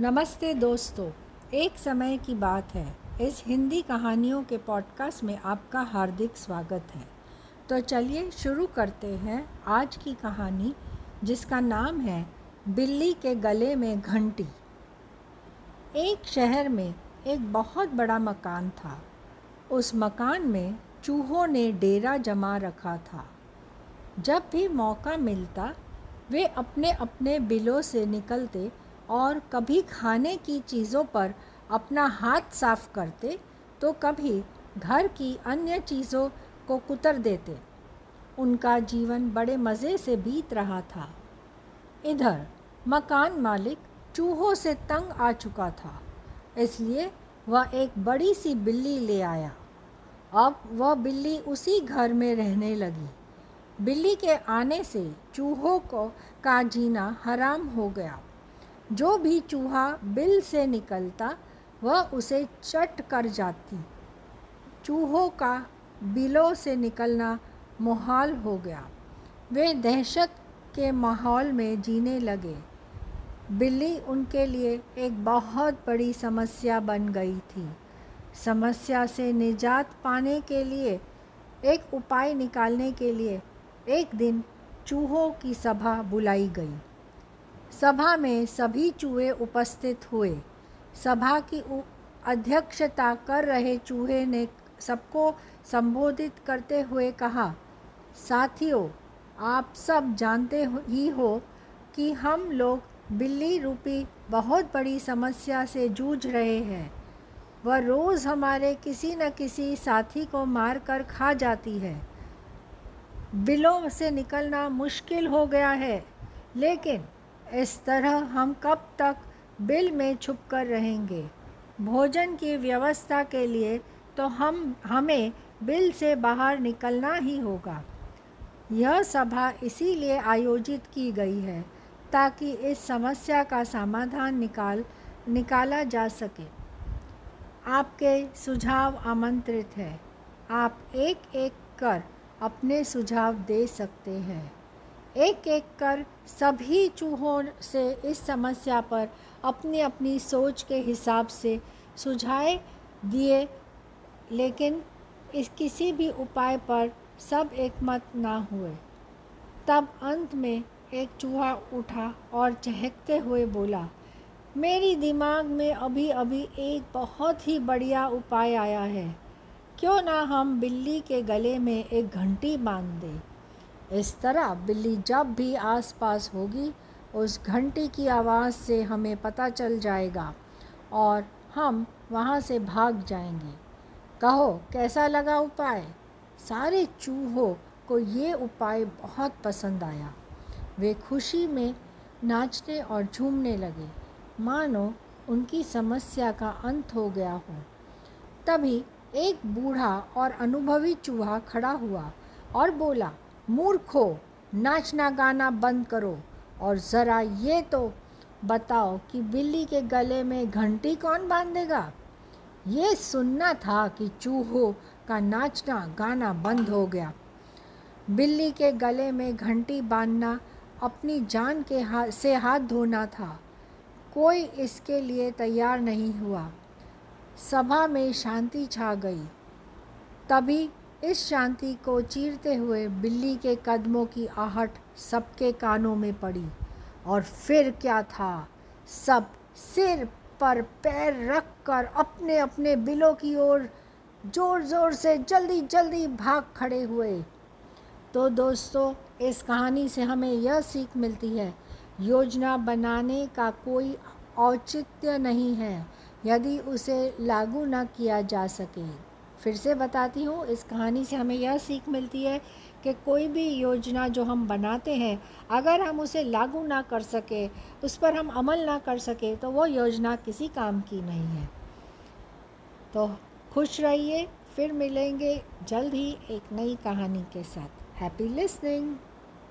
नमस्ते दोस्तों, एक समय की बात है। इस हिंदी कहानियों के पॉडकास्ट में आपका हार्दिक स्वागत है। तो चलिए शुरू करते हैं आज की कहानी, जिसका नाम है बिल्ली के गले में घंटी। एक शहर में एक बहुत बड़ा मकान था। उस मकान में चूहों ने डेरा जमा रखा था। जब भी मौका मिलता, वे अपने अपने बिलों से निकलते और कभी खाने की चीज़ों पर अपना हाथ साफ़ करते तो कभी घर की अन्य चीज़ों को कुतर देते। उनका जीवन बड़े मज़े से बीत रहा था। इधर, मकान मालिक चूहों से तंग आ चुका था, इसलिए वह एक बड़ी सी बिल्ली ले आया। अब वह बिल्ली उसी घर में रहने लगी। बिल्ली के आने से चूहों को का जीना हराम हो गया। जो भी चूहा बिल से निकलता, वह उसे चट कर जाती। चूहों का बिलों से निकलना मुहाल हो गया। वे दहशत के माहौल में जीने लगे। बिल्ली उनके लिए एक बहुत बड़ी समस्या बन गई थी। समस्या से निजात पाने के लिए, एक उपाय निकालने के लिए, एक दिन चूहों की सभा बुलाई गई। सभा में सभी चूहे उपस्थित हुए। सभा की अध्यक्षता कर रहे चूहे ने सबको संबोधित करते हुए कहा, साथियों, आप सब जानते ही हो कि हम लोग बिल्ली रूपी बहुत बड़ी समस्या से जूझ रहे हैं। वह रोज़ हमारे किसी न किसी साथी को मार कर खा जाती है। बिलों से निकलना मुश्किल हो गया है, लेकिन इस तरह हम कब तक बिल में छुप कर रहेंगे? भोजन की व्यवस्था के लिए तो हम, हमें बिल से बाहर निकलना ही होगा। यह सभा इसीलिए आयोजित की गई है ताकि इस समस्या का समाधान निकाल, निकाला जा सके। आपके सुझाव आमंत्रित हैं। आप एक एक कर अपने सुझाव दे सकते हैं। एक एक कर सभी चूहों से इस समस्या पर अपनी अपनी सोच के हिसाब से सुझाए दिए, लेकिन इस किसी भी उपाय पर सब एक मत ना हुए। तब अंत में एक चूहा उठा और चहकते हुए बोला, मेरी दिमाग में अभी अभी एक बहुत ही बढ़िया उपाय आया है। क्यों ना हम बिल्ली के गले में एक घंटी बाँध दें? इस तरह बिल्ली जब भी आसपास होगी, उस घंटी की आवाज़ से हमें पता चल जाएगा और हम वहाँ से भाग जाएँगे। कहो, कैसा लगा उपाय? सारे चूहों को ये उपाय बहुत पसंद आया। वे खुशी में नाचने और झूमने लगे। मानो उनकी समस्या का अंत हो गया हो। तभी एक बूढ़ा और अनुभवी चूहा खड़ा हुआ और बोला मूर्खो नाचना गाना बंद करो। और ज़रा ये तो बताओ कि बिल्ली के गले में घंटी कौन बांधेगा? ये सुनना था कि चूहों का नाचना गाना बंद हो गया। बिल्ली के गले में घंटी बांधना अपनी जान के हाथ से हाथ धोना था। कोई इसके लिए तैयार नहीं हुआ। सभा में शांति छा गई। तभी इस शांति को चीरते हुए बिल्ली के कदमों की आहट सबके कानों में पड़ी। और फिर क्या था? सब सिर पर पैर रख कर अपने अपने बिलों की ओर ज़ोर ज़ोर से जल्दी जल्दी भाग खड़े हुए। तो दोस्तों, इस कहानी से हमें यह सीख मिलती है, योजना बनाने का कोई औचित्य नहीं है, यदि उसे लागू न किया जा सके। फिर से बताती हूँ, इस कहानी से हमें यह सीख मिलती है कि कोई भी योजना जो हम बनाते हैं, अगर हम उसे लागू ना कर सके, उस पर हम अमल ना कर सके तो वो योजना किसी काम की नहीं है। तो खुश रहिए, फिर मिलेंगे जल्द ही एक नई कहानी के साथ। Happy listening